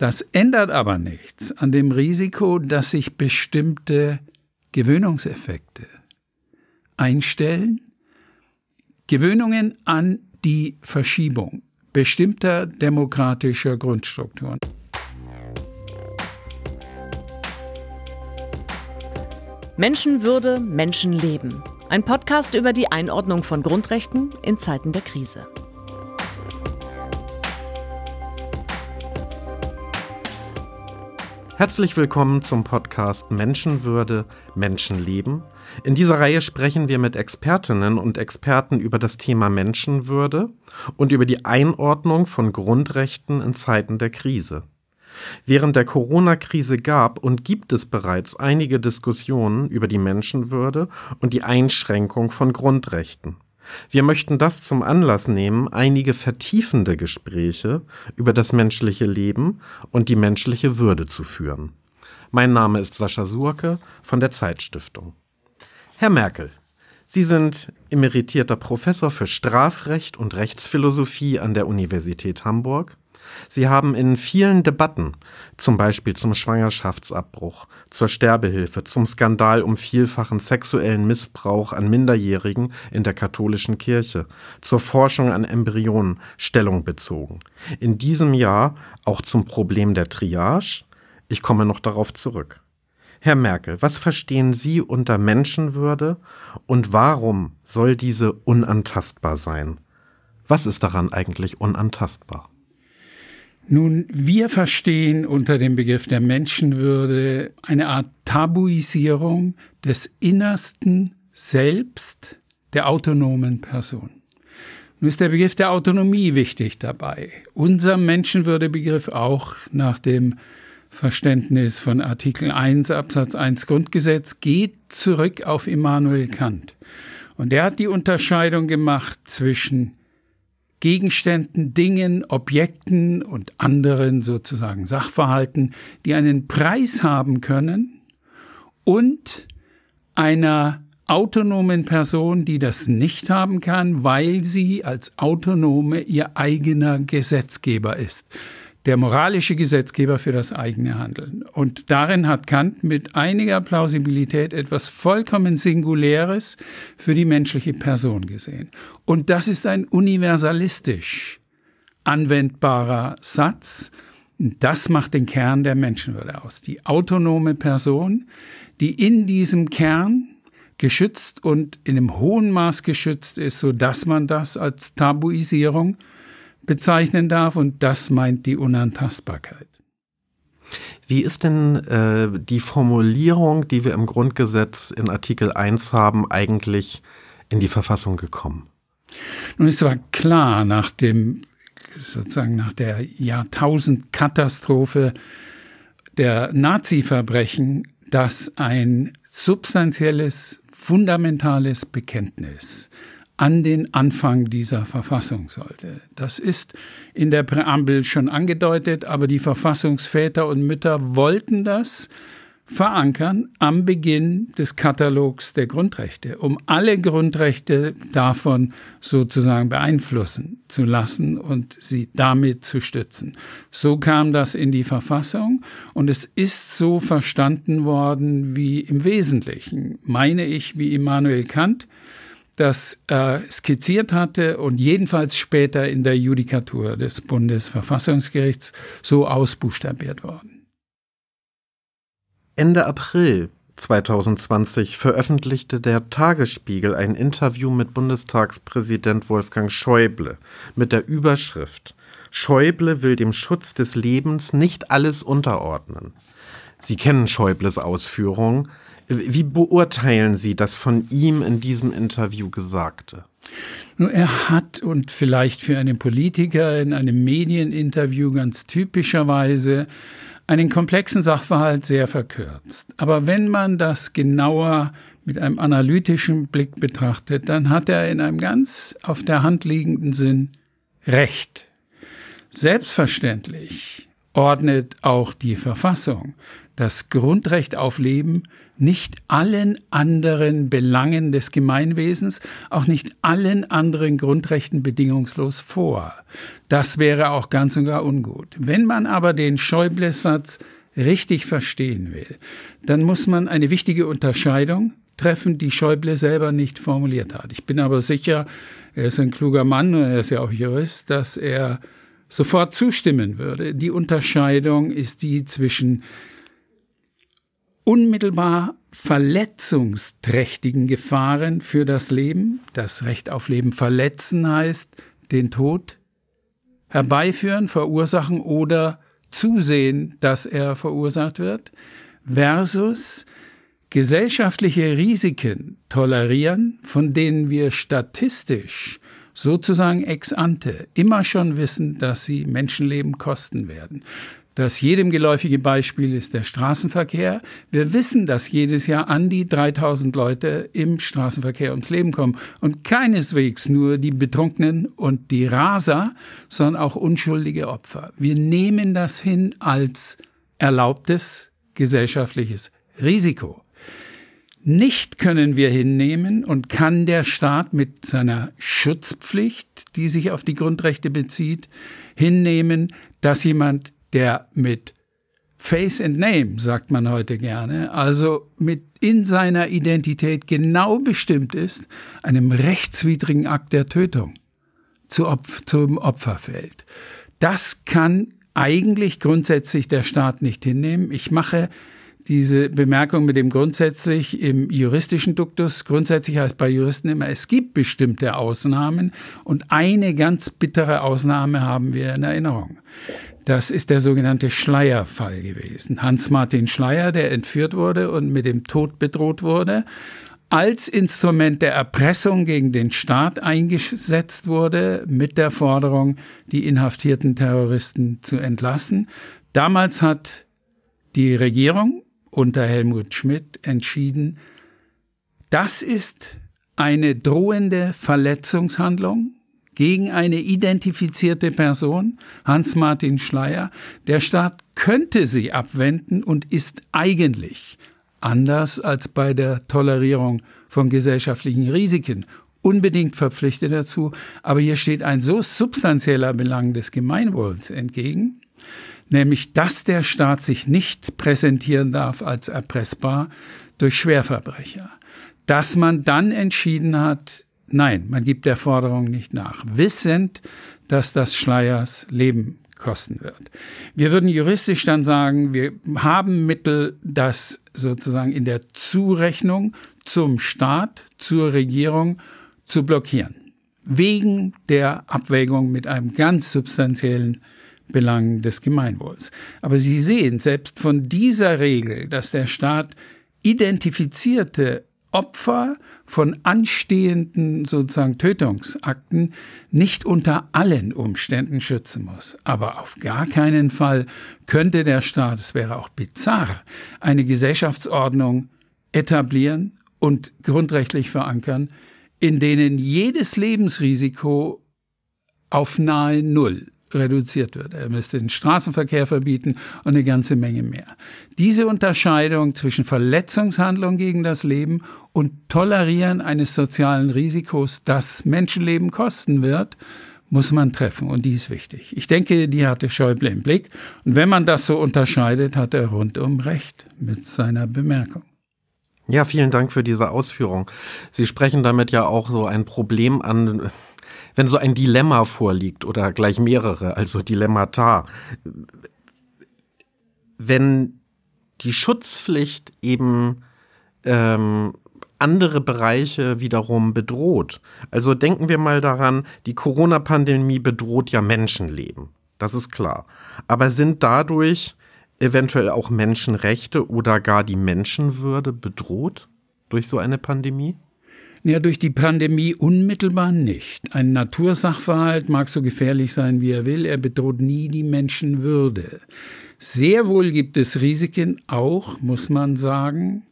Das ändert aber nichts an dem Risiko, dass sich bestimmte Gewöhnungseffekte einstellen, Gewöhnungen an die Verschiebung bestimmter demokratischer Grundstrukturen. Menschenwürde, Menschenleben. Ein Podcast über die Einordnung von Grundrechten in Zeiten der Krise. Herzlich willkommen zum Podcast Menschenwürde, Menschenleben. In dieser Reihe sprechen wir mit Expertinnen und Experten über das Thema Menschenwürde und über die Einordnung von Grundrechten in Zeiten der Krise. Während der Corona-Krise gab und gibt es bereits einige Diskussionen über die Menschenwürde und die Einschränkung von Grundrechten. Wir möchten das zum Anlass nehmen, einige vertiefende Gespräche über das menschliche Leben und die menschliche Würde zu führen. Mein Name ist Sascha Surke von der Zeitstiftung. Herr Merkel, Sie sind emeritierter Professor für Strafrecht und Rechtsphilosophie an der Universität Hamburg Sie haben in vielen Debatten, zum Beispiel zum Schwangerschaftsabbruch, zur Sterbehilfe, zum Skandal um vielfachen sexuellen Missbrauch an Minderjährigen in der katholischen Kirche, zur Forschung an Embryonen Stellung bezogen. In diesem Jahr auch zum Problem der Triage. Ich komme noch darauf zurück. Herr Merkel, was verstehen Sie unter Menschenwürde und warum soll diese unantastbar sein? Was ist daran eigentlich unantastbar? Nun, wir verstehen unter dem Begriff der Menschenwürde eine Art Tabuisierung des innersten Selbst der autonomen Person. Nun ist der Begriff der Autonomie wichtig dabei. Unser Menschenwürdebegriff auch nach dem Verständnis von Artikel 1 Absatz 1 Grundgesetz geht zurück auf Immanuel Kant. Und er hat die Unterscheidung gemacht zwischen Gegenständen, Dingen, Objekten und anderen sozusagen Sachverhalten, die einen Preis haben können und einer autonomen Person, die das nicht haben kann, weil sie als Autonome ihr eigener Gesetzgeber ist der moralische Gesetzgeber für das eigene Handeln. Und darin hat Kant mit einiger Plausibilität etwas vollkommen Singuläres für die menschliche Person gesehen. Und das ist ein universalistisch anwendbarer Satz. Das macht den Kern der Menschenwürde aus. Die autonome Person, die in diesem Kern geschützt und in einem hohen Maß geschützt ist, so dass man das als Tabuisierung bezeichnen darf und das meint die Unantastbarkeit. Wie ist denn äh, die Formulierung, die wir im Grundgesetz in Artikel 1 haben, eigentlich in die Verfassung gekommen? Nun ist aber klar, nach dem sozusagen nach der Jahrtausendkatastrophe der Nazi-Verbrechen, dass ein substanzielles, fundamentales Bekenntnis an den Anfang dieser Verfassung sollte. Das ist in der Präambel schon angedeutet, aber die Verfassungsväter und Mütter wollten das verankern am Beginn des Katalogs der Grundrechte, um alle Grundrechte davon sozusagen beeinflussen zu lassen und sie damit zu stützen. So kam das in die Verfassung und es ist so verstanden worden wie im Wesentlichen, meine ich, wie Immanuel Kant das äh, skizziert hatte und jedenfalls später in der Judikatur des Bundesverfassungsgerichts so ausbuchstabiert worden. Ende April 2020 veröffentlichte der Tagesspiegel ein Interview mit Bundestagspräsident Wolfgang Schäuble mit der Überschrift Schäuble will dem Schutz des Lebens nicht alles unterordnen. Sie kennen Schäubles Ausführungen. Wie beurteilen Sie das von ihm in diesem Interview Gesagte? Nur er hat und vielleicht für einen Politiker in einem Medieninterview ganz typischerweise einen komplexen Sachverhalt sehr verkürzt. Aber wenn man das genauer mit einem analytischen Blick betrachtet, dann hat er in einem ganz auf der Hand liegenden Sinn Recht. Selbstverständlich ordnet auch die Verfassung das Grundrecht auf Leben nicht allen anderen Belangen des Gemeinwesens, auch nicht allen anderen Grundrechten bedingungslos vor. Das wäre auch ganz und gar ungut. Wenn man aber den Schäuble-Satz richtig verstehen will, dann muss man eine wichtige Unterscheidung treffen, die Schäuble selber nicht formuliert hat. Ich bin aber sicher, er ist ein kluger Mann und er ist ja auch Jurist, dass er sofort zustimmen würde. Die Unterscheidung ist die zwischen unmittelbar verletzungsträchtigen Gefahren für das Leben, das Recht auf Leben verletzen heißt, den Tod herbeiführen, verursachen oder zusehen, dass er verursacht wird, versus gesellschaftliche Risiken tolerieren, von denen wir statistisch sozusagen ex ante immer schon wissen, dass sie Menschenleben kosten werden. Das jedem geläufige Beispiel ist der Straßenverkehr. Wir wissen, dass jedes Jahr an die 3000 Leute im Straßenverkehr ums Leben kommen und keineswegs nur die Betrunkenen und die Raser, sondern auch unschuldige Opfer. Wir nehmen das hin als erlaubtes gesellschaftliches Risiko. Nicht können wir hinnehmen und kann der Staat mit seiner Schutzpflicht, die sich auf die Grundrechte bezieht, hinnehmen, dass jemand der mit Face and Name, sagt man heute gerne, also mit in seiner Identität genau bestimmt ist, einem rechtswidrigen Akt der Tötung zu Opf zum Opfer fällt. Das kann eigentlich grundsätzlich der Staat nicht hinnehmen. Ich mache diese Bemerkung mit dem grundsätzlich im juristischen Duktus. Grundsätzlich heißt bei Juristen immer, es gibt bestimmte Ausnahmen und eine ganz bittere Ausnahme haben wir in Erinnerung. Das ist der sogenannte Schleierfall gewesen. Hans-Martin Schleier, der entführt wurde und mit dem Tod bedroht wurde, als Instrument der Erpressung gegen den Staat eingesetzt wurde, mit der Forderung, die inhaftierten Terroristen zu entlassen. Damals hat die Regierung unter Helmut Schmidt entschieden, das ist eine drohende Verletzungshandlung gegen eine identifizierte Person, Hans-Martin Schleier. Der Staat könnte sie abwenden und ist eigentlich, anders als bei der Tolerierung von gesellschaftlichen Risiken, unbedingt verpflichtet dazu. Aber hier steht ein so substanzieller Belang des Gemeinwohls entgegen, nämlich dass der Staat sich nicht präsentieren darf als erpressbar durch Schwerverbrecher. Dass man dann entschieden hat, Nein, man gibt der Forderung nicht nach, wissend, dass das Schleiers Leben kosten wird. Wir würden juristisch dann sagen, wir haben Mittel, das sozusagen in der Zurechnung zum Staat, zur Regierung zu blockieren. Wegen der Abwägung mit einem ganz substanziellen Belang des Gemeinwohls. Aber Sie sehen, selbst von dieser Regel, dass der Staat identifizierte Opfer von anstehenden sozusagen Tötungsakten nicht unter allen Umständen schützen muss. Aber auf gar keinen Fall könnte der Staat, es wäre auch bizarr, eine Gesellschaftsordnung etablieren und grundrechtlich verankern, in denen jedes Lebensrisiko auf nahe Null reduziert wird. Er müsste den Straßenverkehr verbieten und eine ganze Menge mehr. Diese Unterscheidung zwischen Verletzungshandlung gegen das Leben und Tolerieren eines sozialen Risikos, das Menschenleben kosten wird, muss man treffen und die ist wichtig. Ich denke, die hatte Schäuble im Blick und wenn man das so unterscheidet, hat er rundum recht mit seiner Bemerkung. Ja, vielen Dank für diese Ausführung. Sie sprechen damit ja auch so ein Problem an, wenn so ein Dilemma vorliegt oder gleich mehrere, also Dilemmata, wenn die Schutzpflicht eben ähm, andere Bereiche wiederum bedroht. Also denken wir mal daran, die Corona-Pandemie bedroht ja Menschenleben. Das ist klar. Aber sind dadurch eventuell auch Menschenrechte oder gar die Menschenwürde bedroht durch so eine Pandemie? Ja, durch die Pandemie unmittelbar nicht. Ein Natursachverhalt mag so gefährlich sein, wie er will, er bedroht nie die Menschenwürde. Sehr wohl gibt es Risiken, auch, muss man sagen.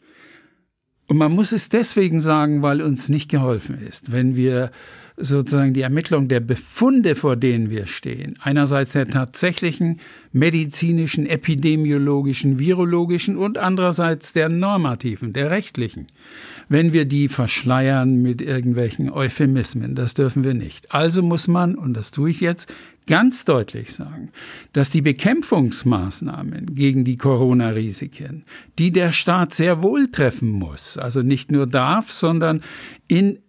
Und man muss es deswegen sagen, weil uns nicht geholfen ist. Wenn wir sozusagen die Ermittlung der Befunde, vor denen wir stehen, einerseits der tatsächlichen medizinischen, epidemiologischen, virologischen und andererseits der normativen, der rechtlichen, wenn wir die verschleiern mit irgendwelchen Euphemismen. Das dürfen wir nicht. Also muss man, und das tue ich jetzt, ganz deutlich sagen, dass die Bekämpfungsmaßnahmen gegen die Corona-Risiken, die der Staat sehr wohl treffen muss, also nicht nur darf, sondern in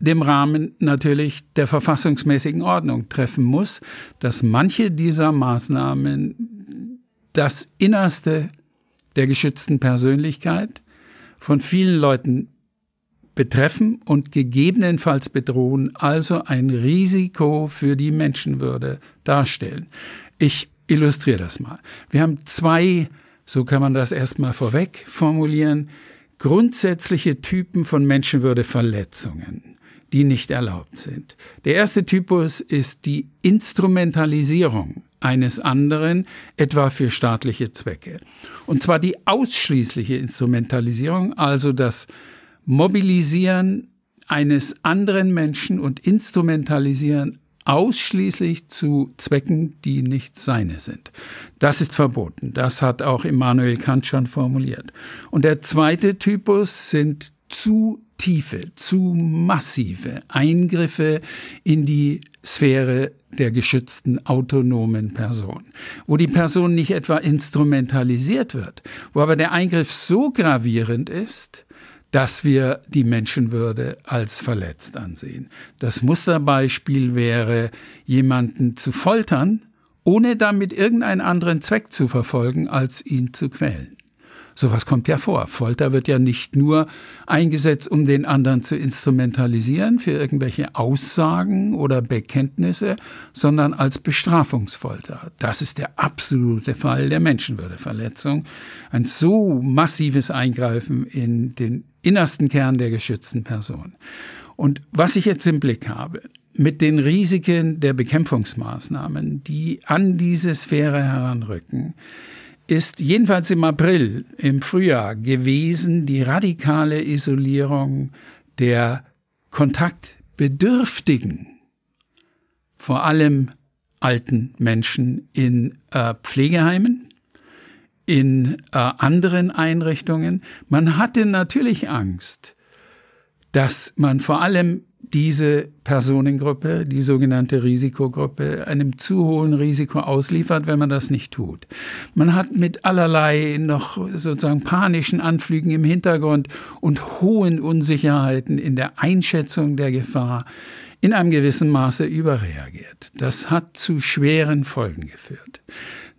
dem Rahmen natürlich der verfassungsmäßigen Ordnung treffen muss, dass manche dieser Maßnahmen das Innerste der geschützten Persönlichkeit von vielen Leuten betreffen und gegebenenfalls bedrohen, also ein Risiko für die Menschenwürde darstellen. Ich illustriere das mal. Wir haben zwei, so kann man das erstmal vorweg formulieren, grundsätzliche Typen von Menschenwürdeverletzungen die nicht erlaubt sind. Der erste Typus ist die Instrumentalisierung eines anderen, etwa für staatliche Zwecke. Und zwar die ausschließliche Instrumentalisierung, also das Mobilisieren eines anderen Menschen und Instrumentalisieren ausschließlich zu Zwecken, die nicht seine sind. Das ist verboten. Das hat auch Immanuel Kant schon formuliert. Und der zweite Typus sind zu tiefe, zu massive Eingriffe in die Sphäre der geschützten autonomen Person, wo die Person nicht etwa instrumentalisiert wird, wo aber der Eingriff so gravierend ist, dass wir die Menschenwürde als verletzt ansehen. Das Musterbeispiel wäre, jemanden zu foltern, ohne damit irgendeinen anderen Zweck zu verfolgen, als ihn zu quälen. Sowas kommt ja vor. Folter wird ja nicht nur eingesetzt, um den anderen zu instrumentalisieren für irgendwelche Aussagen oder Bekenntnisse, sondern als Bestrafungsfolter. Das ist der absolute Fall der Menschenwürdeverletzung. Ein so massives Eingreifen in den innersten Kern der geschützten Person. Und was ich jetzt im Blick habe, mit den Risiken der Bekämpfungsmaßnahmen, die an diese Sphäre heranrücken, ist jedenfalls im April, im Frühjahr gewesen die radikale Isolierung der Kontaktbedürftigen, vor allem alten Menschen in äh, Pflegeheimen, in äh, anderen Einrichtungen. Man hatte natürlich Angst, dass man vor allem diese Personengruppe, die sogenannte Risikogruppe, einem zu hohen Risiko ausliefert, wenn man das nicht tut. Man hat mit allerlei noch sozusagen panischen Anflügen im Hintergrund und hohen Unsicherheiten in der Einschätzung der Gefahr in einem gewissen Maße überreagiert. Das hat zu schweren Folgen geführt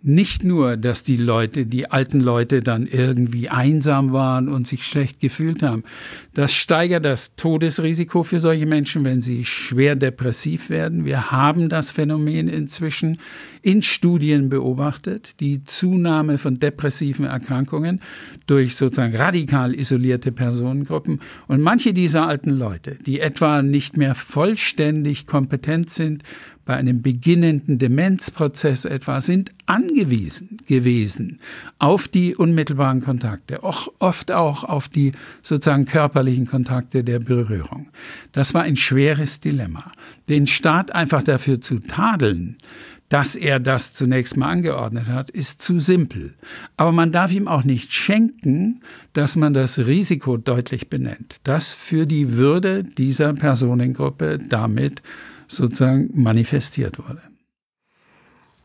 nicht nur, dass die Leute, die alten Leute dann irgendwie einsam waren und sich schlecht gefühlt haben. Das steigert das Todesrisiko für solche Menschen, wenn sie schwer depressiv werden. Wir haben das Phänomen inzwischen in Studien beobachtet, die Zunahme von depressiven Erkrankungen durch sozusagen radikal isolierte Personengruppen. Und manche dieser alten Leute, die etwa nicht mehr vollständig kompetent sind, bei einem beginnenden Demenzprozess etwa sind angewiesen gewesen auf die unmittelbaren Kontakte, auch oft auch auf die sozusagen körperlichen Kontakte der Berührung. Das war ein schweres Dilemma. Den Staat einfach dafür zu tadeln, dass er das zunächst mal angeordnet hat, ist zu simpel. Aber man darf ihm auch nicht schenken, dass man das Risiko deutlich benennt, das für die Würde dieser Personengruppe damit sozusagen manifestiert wurde.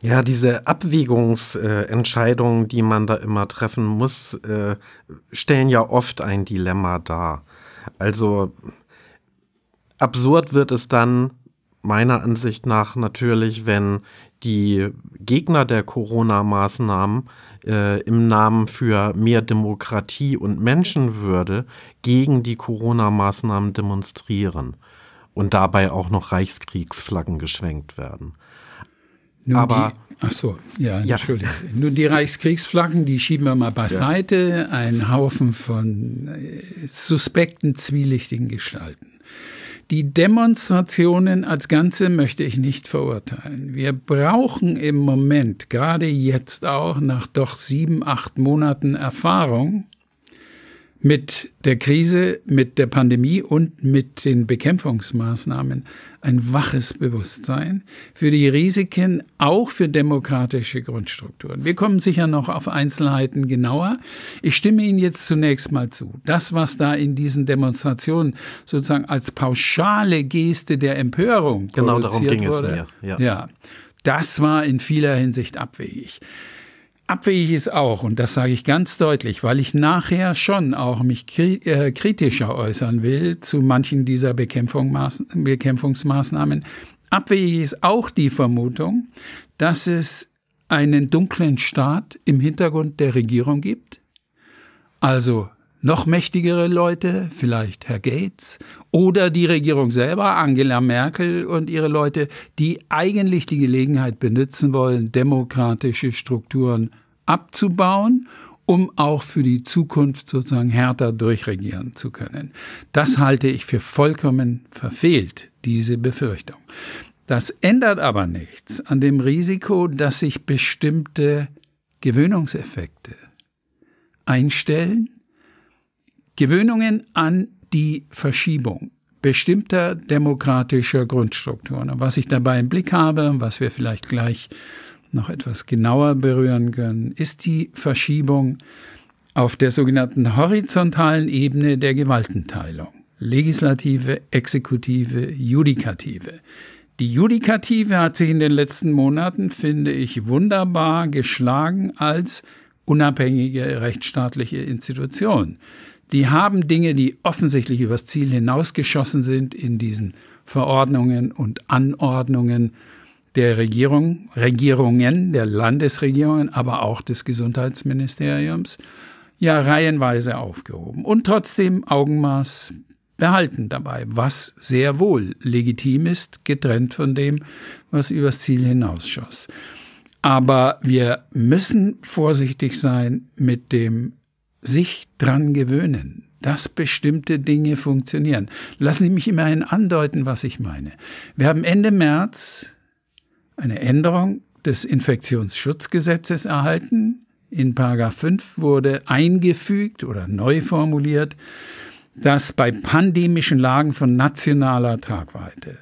Ja, diese Abwägungsentscheidungen, die man da immer treffen muss, äh, stellen ja oft ein Dilemma dar. Also absurd wird es dann meiner Ansicht nach natürlich, wenn die Gegner der Corona-Maßnahmen äh, im Namen für mehr Demokratie und Menschenwürde gegen die Corona-Maßnahmen demonstrieren und dabei auch noch Reichskriegsflaggen geschwenkt werden. Nun Aber die, ach so, ja, ja. Entschuldigung. Nun die Reichskriegsflaggen, die schieben wir mal beiseite. Ja. Ein Haufen von äh, suspekten, zwielichtigen Gestalten. Die Demonstrationen als Ganze möchte ich nicht verurteilen. Wir brauchen im Moment, gerade jetzt auch nach doch sieben, acht Monaten Erfahrung, mit der Krise, mit der Pandemie und mit den Bekämpfungsmaßnahmen ein waches Bewusstsein für die Risiken, auch für demokratische Grundstrukturen. Wir kommen sicher noch auf Einzelheiten genauer. Ich stimme Ihnen jetzt zunächst mal zu. Das, was da in diesen Demonstrationen sozusagen als pauschale Geste der Empörung genau darum ging wurde, es mir. Ja. ja, das war in vieler Hinsicht abwegig. Abwegig ist auch, und das sage ich ganz deutlich, weil ich nachher schon auch mich äh, kritischer äußern will zu manchen dieser Bekämpfungsmaßnahmen. Abwegig ist auch die Vermutung, dass es einen dunklen Staat im Hintergrund der Regierung gibt. Also noch mächtigere Leute, vielleicht Herr Gates oder die Regierung selber, Angela Merkel und ihre Leute, die eigentlich die Gelegenheit benutzen wollen, demokratische Strukturen abzubauen, um auch für die Zukunft sozusagen härter durchregieren zu können. Das halte ich für vollkommen verfehlt, diese Befürchtung. Das ändert aber nichts an dem Risiko, dass sich bestimmte Gewöhnungseffekte einstellen, Gewöhnungen an die Verschiebung bestimmter demokratischer Grundstrukturen. Und was ich dabei im Blick habe, was wir vielleicht gleich noch etwas genauer berühren können, ist die Verschiebung auf der sogenannten horizontalen Ebene der Gewaltenteilung. Legislative, Exekutive, Judikative. Die Judikative hat sich in den letzten Monaten, finde ich, wunderbar geschlagen als unabhängige rechtsstaatliche Institution. Die haben Dinge, die offensichtlich übers Ziel hinausgeschossen sind in diesen Verordnungen und Anordnungen der Regierung, Regierungen, der Landesregierungen, aber auch des Gesundheitsministeriums, ja reihenweise aufgehoben und trotzdem Augenmaß behalten dabei, was sehr wohl legitim ist, getrennt von dem, was übers Ziel hinausschoss. Aber wir müssen vorsichtig sein mit dem sich dran gewöhnen, dass bestimmte Dinge funktionieren. Lassen Sie mich immerhin andeuten, was ich meine. Wir haben Ende März eine Änderung des Infektionsschutzgesetzes erhalten. In Paragraph 5 wurde eingefügt oder neu formuliert, dass bei pandemischen Lagen von nationaler Tragweite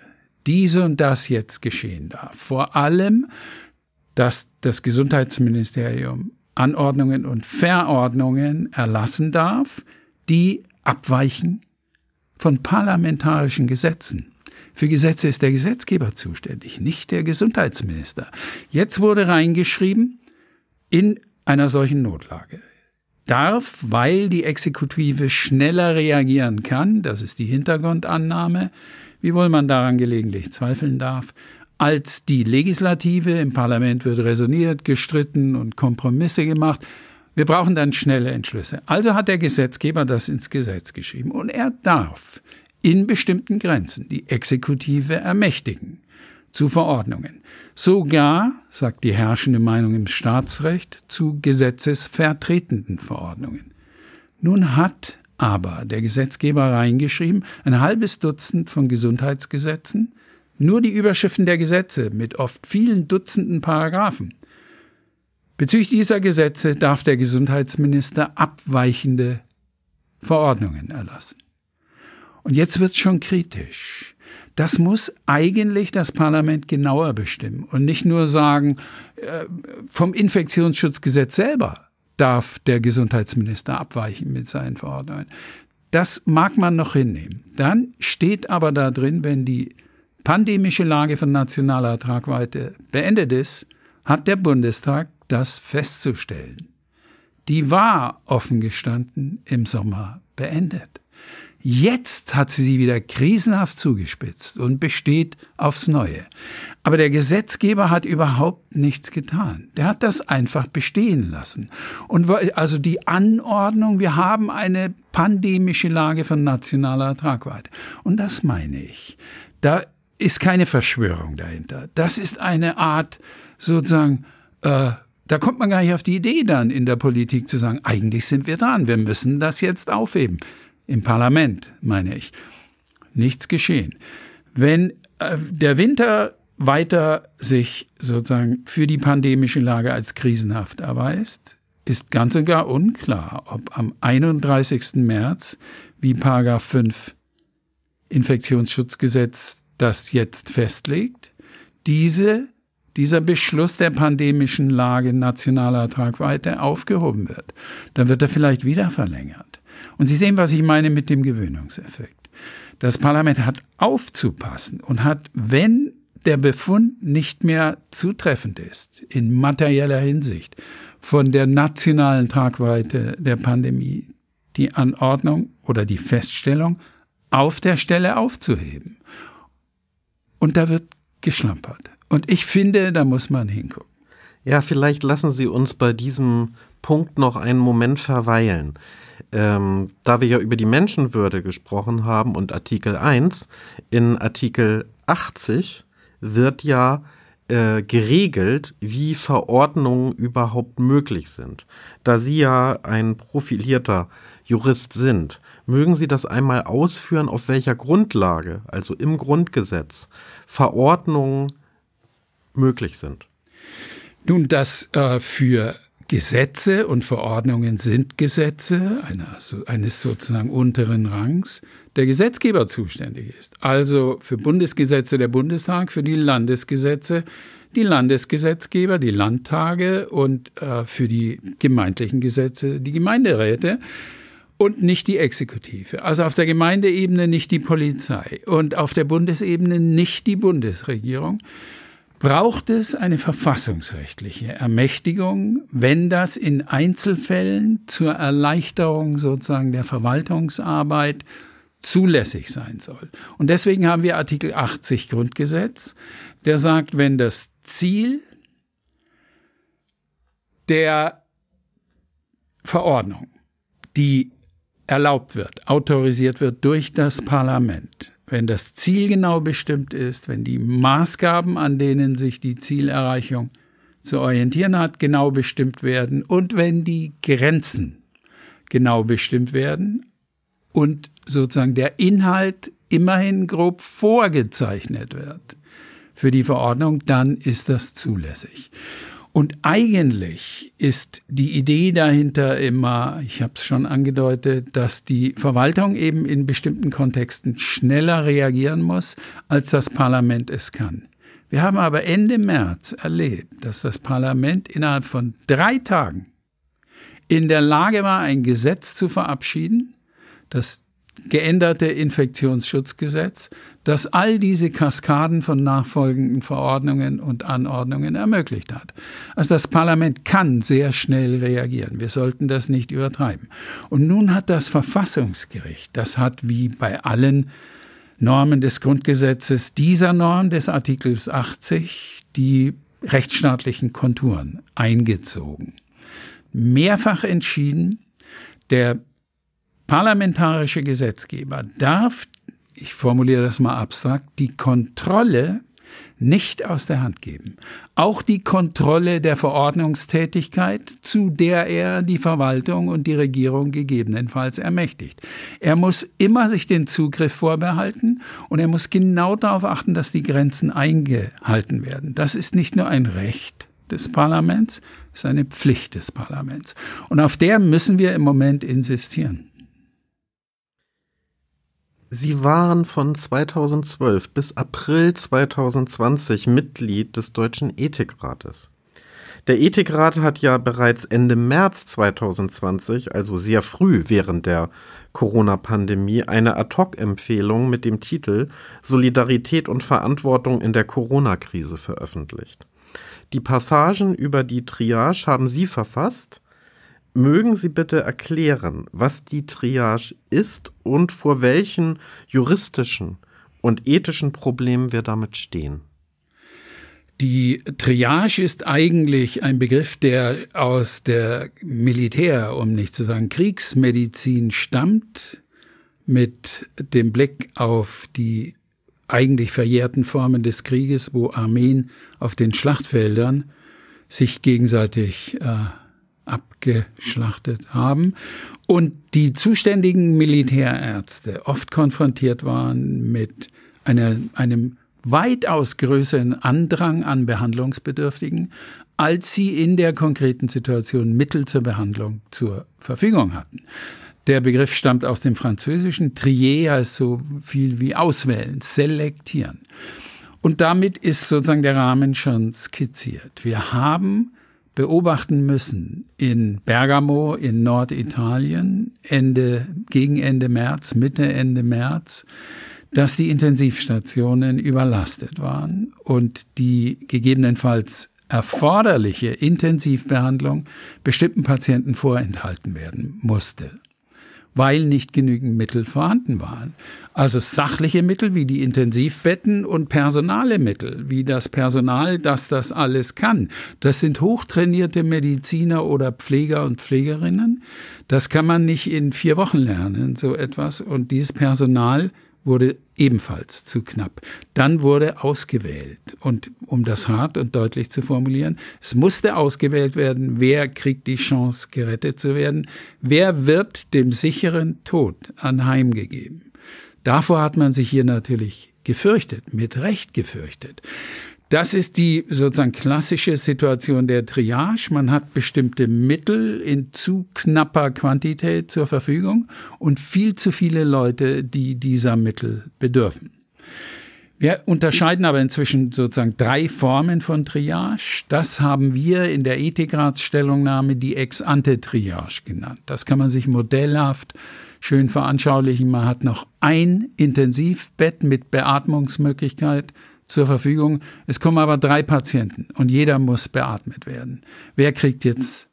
diese und das jetzt geschehen darf. Vor allem, dass das Gesundheitsministerium Anordnungen und Verordnungen erlassen darf, die abweichen von parlamentarischen Gesetzen. Für Gesetze ist der Gesetzgeber zuständig, nicht der Gesundheitsminister. Jetzt wurde reingeschrieben, in einer solchen Notlage darf, weil die Exekutive schneller reagieren kann, das ist die Hintergrundannahme, wiewohl man daran gelegentlich zweifeln darf, als die Legislative. Im Parlament wird resoniert, gestritten und Kompromisse gemacht. Wir brauchen dann schnelle Entschlüsse. Also hat der Gesetzgeber das ins Gesetz geschrieben. Und er darf in bestimmten Grenzen die Exekutive ermächtigen zu Verordnungen. Sogar, sagt die herrschende Meinung im Staatsrecht, zu gesetzesvertretenden Verordnungen. Nun hat aber der Gesetzgeber reingeschrieben, ein halbes Dutzend von Gesundheitsgesetzen, nur die Überschriften der Gesetze mit oft vielen Dutzenden Paragraphen. Bezüglich dieser Gesetze darf der Gesundheitsminister abweichende Verordnungen erlassen. Und jetzt wird's schon kritisch. Das muss eigentlich das Parlament genauer bestimmen und nicht nur sagen, äh, vom Infektionsschutzgesetz selber darf der Gesundheitsminister abweichen mit seinen Verordnungen. Das mag man noch hinnehmen. Dann steht aber da drin, wenn die pandemische Lage von nationaler Tragweite beendet ist, hat der Bundestag das festzustellen. Die war offen gestanden im Sommer beendet. Jetzt hat sie sie wieder krisenhaft zugespitzt und besteht aufs Neue. Aber der Gesetzgeber hat überhaupt nichts getan. Der hat das einfach bestehen lassen. Und also die Anordnung, wir haben eine pandemische Lage von nationaler Tragweite. Und das meine ich. Da ist keine Verschwörung dahinter. Das ist eine Art sozusagen, äh, da kommt man gar nicht auf die Idee dann in der Politik zu sagen, eigentlich sind wir dran, wir müssen das jetzt aufheben. Im Parlament, meine ich. Nichts geschehen. Wenn äh, der Winter weiter sich sozusagen für die pandemische Lage als krisenhaft erweist, ist ganz und gar unklar, ob am 31. März, wie Paragraph 5 Infektionsschutzgesetz das jetzt festlegt, diese, dieser Beschluss der pandemischen Lage nationaler Tragweite aufgehoben wird. Dann wird er vielleicht wieder verlängert. Und Sie sehen, was ich meine mit dem Gewöhnungseffekt. Das Parlament hat aufzupassen und hat, wenn der Befund nicht mehr zutreffend ist in materieller Hinsicht von der nationalen Tragweite der Pandemie, die Anordnung oder die Feststellung auf der Stelle aufzuheben. Und da wird geschlampert. Und ich finde, da muss man hingucken. Ja, vielleicht lassen Sie uns bei diesem Punkt noch einen Moment verweilen. Ähm, da wir ja über die Menschenwürde gesprochen haben und Artikel 1, in Artikel 80 wird ja äh, geregelt, wie Verordnungen überhaupt möglich sind. Da Sie ja ein profilierter Jurist sind, mögen Sie das einmal ausführen, auf welcher Grundlage, also im Grundgesetz, Verordnungen möglich sind? Nun, dass äh, für Gesetze und Verordnungen sind Gesetze einer, eines sozusagen unteren Rangs, der Gesetzgeber zuständig ist. Also für Bundesgesetze der Bundestag, für die Landesgesetze die Landesgesetzgeber, die Landtage und äh, für die gemeindlichen Gesetze die Gemeinderäte und nicht die Exekutive. Also auf der Gemeindeebene nicht die Polizei und auf der Bundesebene nicht die Bundesregierung braucht es eine verfassungsrechtliche Ermächtigung, wenn das in Einzelfällen zur Erleichterung sozusagen der Verwaltungsarbeit zulässig sein soll. Und deswegen haben wir Artikel 80 Grundgesetz, der sagt, wenn das Ziel der Verordnung, die erlaubt wird, autorisiert wird durch das Parlament, wenn das Ziel genau bestimmt ist, wenn die Maßgaben, an denen sich die Zielerreichung zu orientieren hat, genau bestimmt werden und wenn die Grenzen genau bestimmt werden und sozusagen der Inhalt immerhin grob vorgezeichnet wird für die Verordnung, dann ist das zulässig. Und eigentlich ist die Idee dahinter immer, ich habe es schon angedeutet, dass die Verwaltung eben in bestimmten Kontexten schneller reagieren muss, als das Parlament es kann. Wir haben aber Ende März erlebt, dass das Parlament innerhalb von drei Tagen in der Lage war, ein Gesetz zu verabschieden, das geänderte Infektionsschutzgesetz, das all diese Kaskaden von nachfolgenden Verordnungen und Anordnungen ermöglicht hat. Also das Parlament kann sehr schnell reagieren. Wir sollten das nicht übertreiben. Und nun hat das Verfassungsgericht, das hat wie bei allen Normen des Grundgesetzes dieser Norm des Artikels 80 die rechtsstaatlichen Konturen eingezogen. Mehrfach entschieden, der parlamentarische Gesetzgeber darf, ich formuliere das mal abstrakt, die Kontrolle nicht aus der Hand geben. Auch die Kontrolle der Verordnungstätigkeit, zu der er die Verwaltung und die Regierung gegebenenfalls ermächtigt. Er muss immer sich den Zugriff vorbehalten und er muss genau darauf achten, dass die Grenzen eingehalten werden. Das ist nicht nur ein Recht des Parlaments, es ist eine Pflicht des Parlaments. Und auf der müssen wir im Moment insistieren. Sie waren von 2012 bis April 2020 Mitglied des Deutschen Ethikrates. Der Ethikrat hat ja bereits Ende März 2020, also sehr früh während der Corona-Pandemie, eine Ad-hoc-Empfehlung mit dem Titel Solidarität und Verantwortung in der Corona-Krise veröffentlicht. Die Passagen über die Triage haben Sie verfasst Mögen Sie bitte erklären, was die Triage ist und vor welchen juristischen und ethischen Problemen wir damit stehen? Die Triage ist eigentlich ein Begriff, der aus der Militär, um nicht zu sagen Kriegsmedizin stammt, mit dem Blick auf die eigentlich verjährten Formen des Krieges, wo Armeen auf den Schlachtfeldern sich gegenseitig äh, abgeschlachtet haben und die zuständigen Militärärzte oft konfrontiert waren mit einer, einem weitaus größeren Andrang an Behandlungsbedürftigen als sie in der konkreten Situation Mittel zur Behandlung zur Verfügung hatten. Der Begriff stammt aus dem Französischen. Trier heißt so viel wie auswählen, selektieren. Und damit ist sozusagen der Rahmen schon skizziert. Wir haben beobachten müssen in Bergamo in Norditalien Ende, gegen Ende März, Mitte, Ende März, dass die Intensivstationen überlastet waren und die gegebenenfalls erforderliche Intensivbehandlung bestimmten Patienten vorenthalten werden musste weil nicht genügend Mittel vorhanden waren. Also sachliche Mittel wie die Intensivbetten und personale Mittel, wie das Personal, das das alles kann. Das sind hochtrainierte Mediziner oder Pfleger und Pflegerinnen. Das kann man nicht in vier Wochen lernen, so etwas. Und dieses Personal wurde ebenfalls zu knapp. Dann wurde ausgewählt. Und um das hart und deutlich zu formulieren, es musste ausgewählt werden, wer kriegt die Chance, gerettet zu werden, wer wird dem sicheren Tod anheimgegeben. Davor hat man sich hier natürlich gefürchtet, mit Recht gefürchtet. Das ist die sozusagen klassische Situation der Triage. Man hat bestimmte Mittel in zu knapper Quantität zur Verfügung und viel zu viele Leute, die dieser Mittel bedürfen. Wir unterscheiden aber inzwischen sozusagen drei Formen von Triage. Das haben wir in der Ethikratsstellungnahme die Ex-ante-Triage genannt. Das kann man sich modellhaft schön veranschaulichen. Man hat noch ein Intensivbett mit Beatmungsmöglichkeit zur Verfügung. Es kommen aber drei Patienten und jeder muss beatmet werden. Wer kriegt jetzt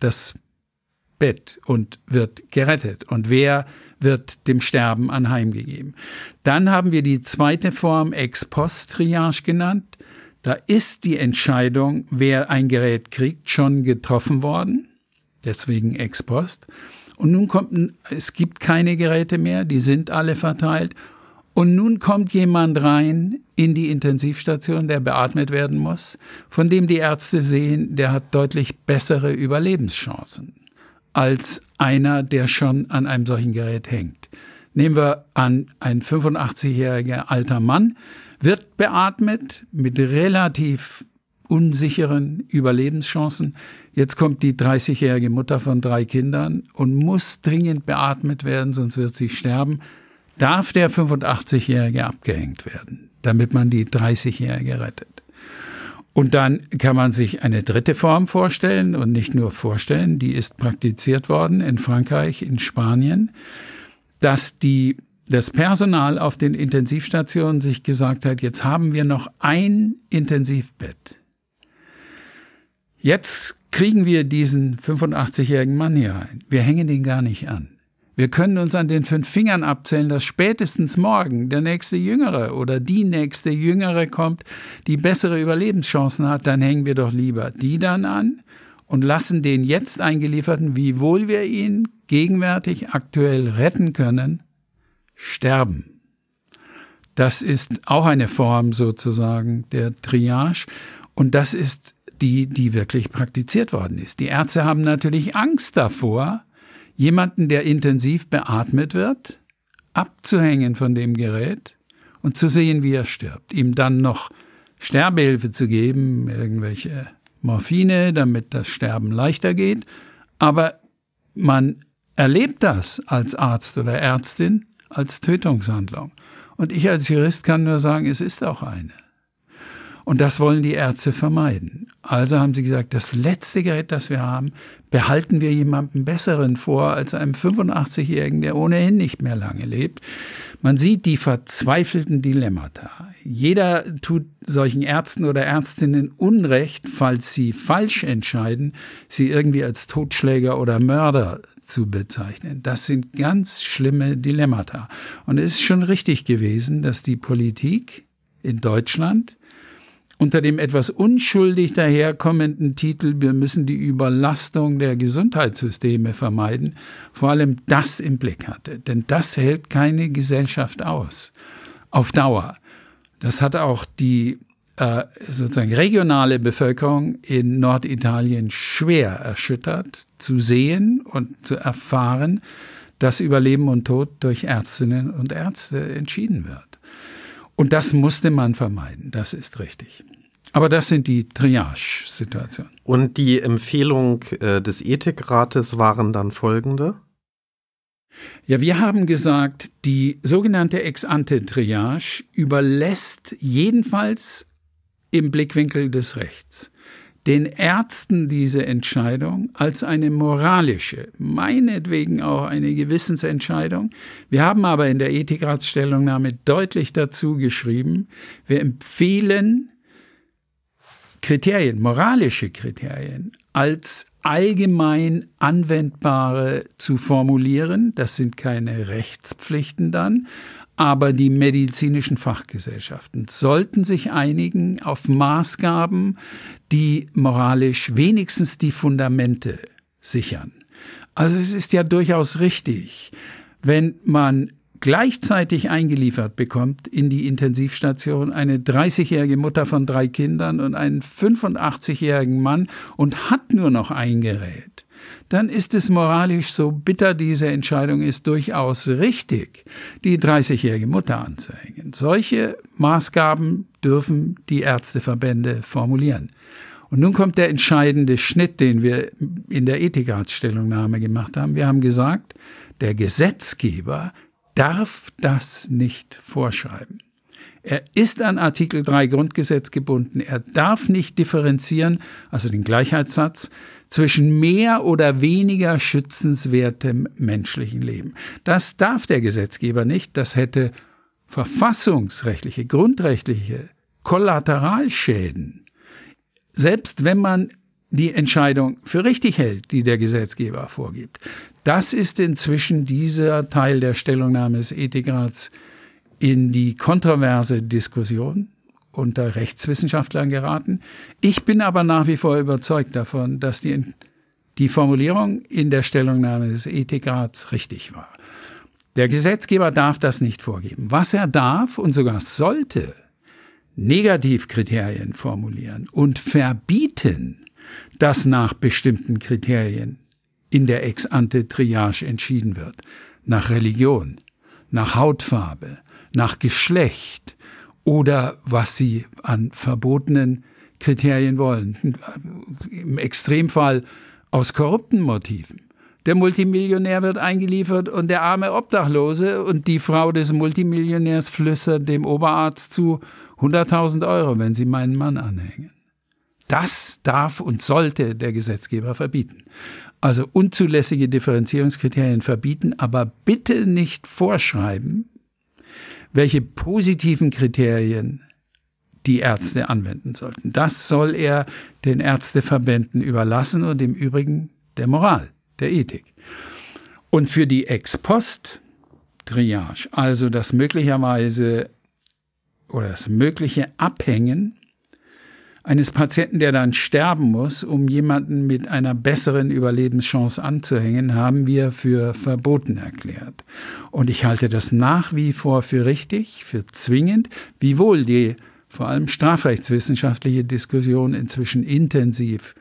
das Bett und wird gerettet und wer wird dem Sterben anheimgegeben. Dann haben wir die zweite Form Ex post Triage genannt. Da ist die Entscheidung, wer ein Gerät kriegt, schon getroffen worden. Deswegen Ex post. Und nun kommt, es gibt keine Geräte mehr, die sind alle verteilt und nun kommt jemand rein in die Intensivstation, der beatmet werden muss, von dem die Ärzte sehen, der hat deutlich bessere Überlebenschancen als einer, der schon an einem solchen Gerät hängt. Nehmen wir an, ein 85-jähriger alter Mann wird beatmet mit relativ unsicheren Überlebenschancen. Jetzt kommt die 30-jährige Mutter von drei Kindern und muss dringend beatmet werden, sonst wird sie sterben darf der 85-Jährige abgehängt werden, damit man die 30-Jährige rettet. Und dann kann man sich eine dritte Form vorstellen und nicht nur vorstellen, die ist praktiziert worden in Frankreich, in Spanien, dass die, das Personal auf den Intensivstationen sich gesagt hat, jetzt haben wir noch ein Intensivbett. Jetzt kriegen wir diesen 85-jährigen Mann hier rein. Wir hängen ihn gar nicht an. Wir können uns an den fünf Fingern abzählen, dass spätestens morgen der nächste Jüngere oder die nächste Jüngere kommt, die bessere Überlebenschancen hat, dann hängen wir doch lieber die dann an und lassen den jetzt eingelieferten, wiewohl wir ihn gegenwärtig aktuell retten können, sterben. Das ist auch eine Form sozusagen der Triage und das ist die, die wirklich praktiziert worden ist. Die Ärzte haben natürlich Angst davor, jemanden, der intensiv beatmet wird, abzuhängen von dem Gerät und zu sehen, wie er stirbt. Ihm dann noch Sterbehilfe zu geben, irgendwelche Morphine, damit das Sterben leichter geht. Aber man erlebt das als Arzt oder Ärztin als Tötungshandlung. Und ich als Jurist kann nur sagen, es ist auch eine. Und das wollen die Ärzte vermeiden. Also haben sie gesagt, das letzte Gerät, das wir haben, behalten wir jemandem Besseren vor als einem 85-Jährigen, der ohnehin nicht mehr lange lebt. Man sieht die verzweifelten Dilemmata. Jeder tut solchen Ärzten oder Ärztinnen Unrecht, falls sie falsch entscheiden, sie irgendwie als Totschläger oder Mörder zu bezeichnen. Das sind ganz schlimme Dilemmata. Und es ist schon richtig gewesen, dass die Politik in Deutschland unter dem etwas unschuldig daherkommenden Titel Wir müssen die Überlastung der Gesundheitssysteme vermeiden, vor allem das im Blick hatte. Denn das hält keine Gesellschaft aus. Auf Dauer. Das hat auch die äh, sozusagen regionale Bevölkerung in Norditalien schwer erschüttert, zu sehen und zu erfahren, dass über Leben und Tod durch Ärztinnen und Ärzte entschieden wird. Und das musste man vermeiden, das ist richtig. Aber das sind die Triage-Situationen. Und die Empfehlung äh, des Ethikrates waren dann folgende? Ja, wir haben gesagt, die sogenannte Ex-ante-Triage überlässt jedenfalls im Blickwinkel des Rechts den Ärzten diese Entscheidung als eine moralische, meinetwegen auch eine Gewissensentscheidung. Wir haben aber in der Ethikratsstellungnahme deutlich dazu geschrieben, wir empfehlen Kriterien, moralische Kriterien als allgemein anwendbare zu formulieren. Das sind keine Rechtspflichten dann, aber die medizinischen Fachgesellschaften sollten sich einigen auf Maßgaben, die moralisch wenigstens die Fundamente sichern. Also es ist ja durchaus richtig, wenn man gleichzeitig eingeliefert bekommt in die Intensivstation eine 30-jährige Mutter von drei Kindern und einen 85-jährigen Mann und hat nur noch ein Gerät dann ist es moralisch, so bitter diese Entscheidung ist, durchaus richtig, die 30-jährige Mutter anzuhängen. Solche Maßgaben dürfen die Ärzteverbände formulieren. Und nun kommt der entscheidende Schnitt, den wir in der Ethikratsstellungnahme gemacht haben. Wir haben gesagt, der Gesetzgeber darf das nicht vorschreiben. Er ist an Artikel 3 Grundgesetz gebunden. Er darf nicht differenzieren, also den Gleichheitssatz, zwischen mehr oder weniger schützenswertem menschlichen Leben. Das darf der Gesetzgeber nicht. Das hätte verfassungsrechtliche, grundrechtliche Kollateralschäden. Selbst wenn man die Entscheidung für richtig hält, die der Gesetzgeber vorgibt. Das ist inzwischen dieser Teil der Stellungnahme des Ethikrats in die kontroverse Diskussion unter Rechtswissenschaftlern geraten. Ich bin aber nach wie vor überzeugt davon, dass die, die Formulierung in der Stellungnahme des Ethikrats richtig war. Der Gesetzgeber darf das nicht vorgeben. Was er darf und sogar sollte, Negativkriterien formulieren und verbieten, dass nach bestimmten Kriterien in der Ex-ante-Triage entschieden wird. Nach Religion, nach Hautfarbe, nach Geschlecht oder was sie an verbotenen Kriterien wollen. Im Extremfall aus korrupten Motiven. Der Multimillionär wird eingeliefert und der arme Obdachlose und die Frau des Multimillionärs flüstert dem Oberarzt zu 100.000 Euro, wenn sie meinen Mann anhängen. Das darf und sollte der Gesetzgeber verbieten. Also unzulässige Differenzierungskriterien verbieten, aber bitte nicht vorschreiben, welche positiven Kriterien die Ärzte anwenden sollten. Das soll er den Ärzteverbänden überlassen und im Übrigen der Moral, der Ethik. Und für die Ex-Post-Triage, also das möglicherweise oder das mögliche Abhängen eines Patienten, der dann sterben muss, um jemanden mit einer besseren Überlebenschance anzuhängen, haben wir für verboten erklärt. Und ich halte das nach wie vor für richtig, für zwingend, wiewohl die vor allem strafrechtswissenschaftliche Diskussion inzwischen intensiv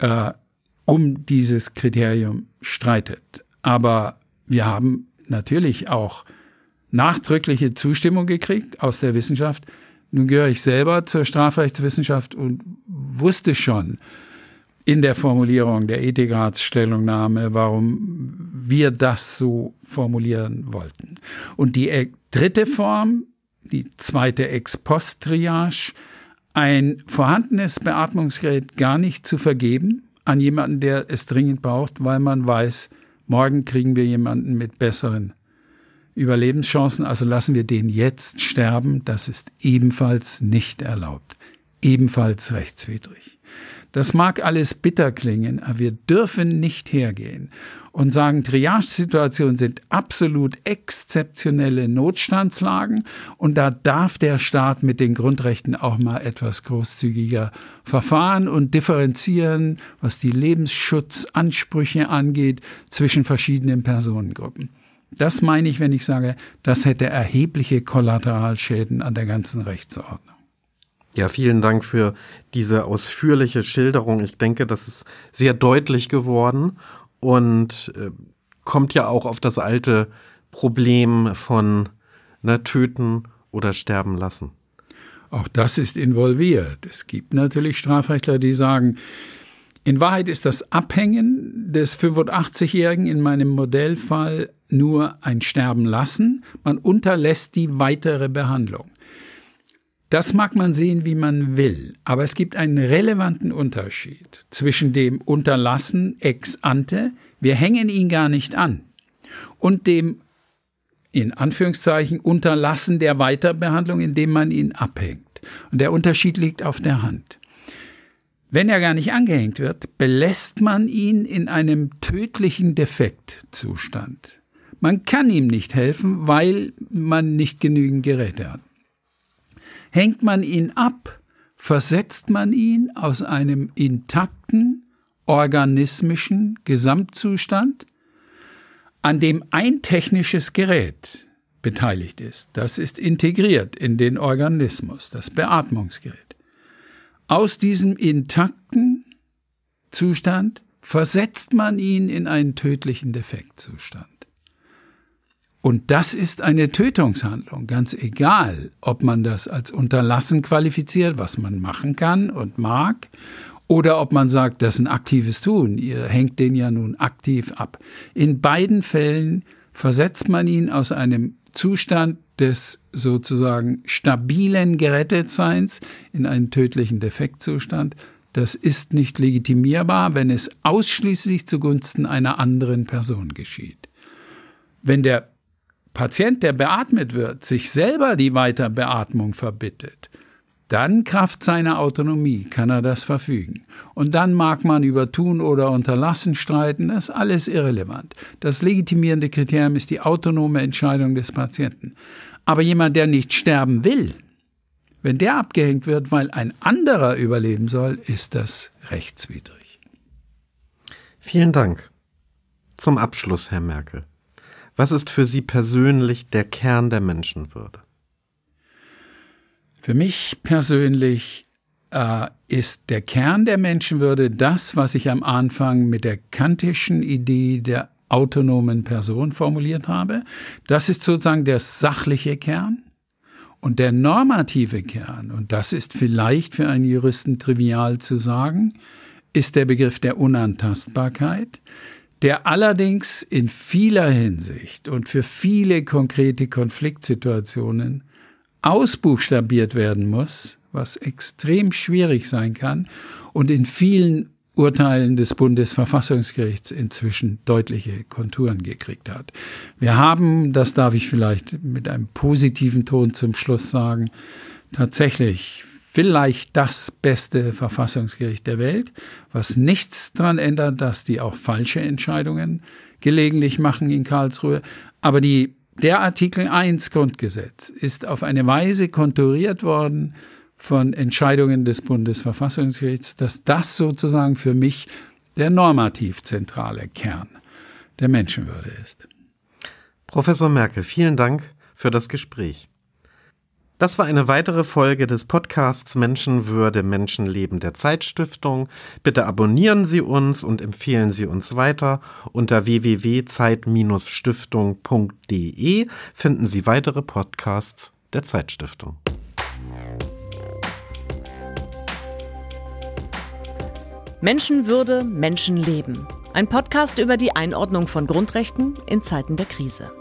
äh, um dieses Kriterium streitet. Aber wir haben natürlich auch nachdrückliche Zustimmung gekriegt aus der Wissenschaft, nun gehöre ich selber zur Strafrechtswissenschaft und wusste schon in der Formulierung der Ethikratsstellungnahme, warum wir das so formulieren wollten. Und die dritte Form, die zweite Ex-Post-Triage, ein vorhandenes Beatmungsgerät gar nicht zu vergeben an jemanden, der es dringend braucht, weil man weiß, morgen kriegen wir jemanden mit besseren Überlebenschancen, also lassen wir den jetzt sterben, das ist ebenfalls nicht erlaubt, ebenfalls rechtswidrig. Das mag alles bitter klingen, aber wir dürfen nicht hergehen und sagen, Triage-Situationen sind absolut exzeptionelle Notstandslagen und da darf der Staat mit den Grundrechten auch mal etwas großzügiger verfahren und differenzieren, was die Lebensschutzansprüche angeht, zwischen verschiedenen Personengruppen. Das meine ich, wenn ich sage, das hätte erhebliche Kollateralschäden an der ganzen Rechtsordnung. Ja, vielen Dank für diese ausführliche Schilderung. Ich denke, das ist sehr deutlich geworden und äh, kommt ja auch auf das alte Problem von na, töten oder sterben lassen. Auch das ist involviert. Es gibt natürlich Strafrechtler, die sagen, in Wahrheit ist das Abhängen des 85-Jährigen in meinem Modellfall nur ein Sterben lassen. Man unterlässt die weitere Behandlung. Das mag man sehen, wie man will, aber es gibt einen relevanten Unterschied zwischen dem Unterlassen ex ante, wir hängen ihn gar nicht an, und dem in Anführungszeichen Unterlassen der Weiterbehandlung, indem man ihn abhängt. Und der Unterschied liegt auf der Hand. Wenn er gar nicht angehängt wird, belässt man ihn in einem tödlichen Defektzustand. Man kann ihm nicht helfen, weil man nicht genügend Geräte hat. Hängt man ihn ab, versetzt man ihn aus einem intakten, organismischen Gesamtzustand, an dem ein technisches Gerät beteiligt ist. Das ist integriert in den Organismus, das Beatmungsgerät. Aus diesem intakten Zustand versetzt man ihn in einen tödlichen Defektzustand. Und das ist eine Tötungshandlung, ganz egal, ob man das als Unterlassen qualifiziert, was man machen kann und mag, oder ob man sagt, das ist ein aktives Tun, ihr hängt den ja nun aktiv ab. In beiden Fällen versetzt man ihn aus einem Zustand des sozusagen stabilen Gerettetseins in einen tödlichen Defektzustand. Das ist nicht legitimierbar, wenn es ausschließlich zugunsten einer anderen Person geschieht. Wenn der Patient, der beatmet wird, sich selber die Weiterbeatmung verbittet, dann Kraft seiner Autonomie kann er das verfügen. Und dann mag man über Tun oder Unterlassen streiten, das ist alles irrelevant. Das legitimierende Kriterium ist die autonome Entscheidung des Patienten. Aber jemand, der nicht sterben will, wenn der abgehängt wird, weil ein anderer überleben soll, ist das rechtswidrig. Vielen Dank. Zum Abschluss, Herr Merkel. Was ist für Sie persönlich der Kern der Menschenwürde? Für mich persönlich äh, ist der Kern der Menschenwürde das, was ich am Anfang mit der kantischen Idee der autonomen Person formuliert habe. Das ist sozusagen der sachliche Kern. Und der normative Kern, und das ist vielleicht für einen Juristen trivial zu sagen, ist der Begriff der Unantastbarkeit, der allerdings in vieler Hinsicht und für viele konkrete Konfliktsituationen ausbuchstabiert werden muss, was extrem schwierig sein kann und in vielen Urteilen des Bundesverfassungsgerichts inzwischen deutliche Konturen gekriegt hat. Wir haben, das darf ich vielleicht mit einem positiven Ton zum Schluss sagen, tatsächlich vielleicht das beste Verfassungsgericht der Welt, was nichts daran ändert, dass die auch falsche Entscheidungen gelegentlich machen in Karlsruhe. Aber die, der Artikel 1 Grundgesetz ist auf eine Weise konturiert worden von Entscheidungen des Bundesverfassungsgerichts, dass das sozusagen für mich der normativ zentrale Kern der Menschenwürde ist. Professor Merkel, vielen Dank für das Gespräch. Das war eine weitere Folge des Podcasts Menschenwürde, Menschenleben der Zeitstiftung. Bitte abonnieren Sie uns und empfehlen Sie uns weiter. Unter www.zeit-stiftung.de finden Sie weitere Podcasts der Zeitstiftung. Menschenwürde, Menschenleben. Ein Podcast über die Einordnung von Grundrechten in Zeiten der Krise.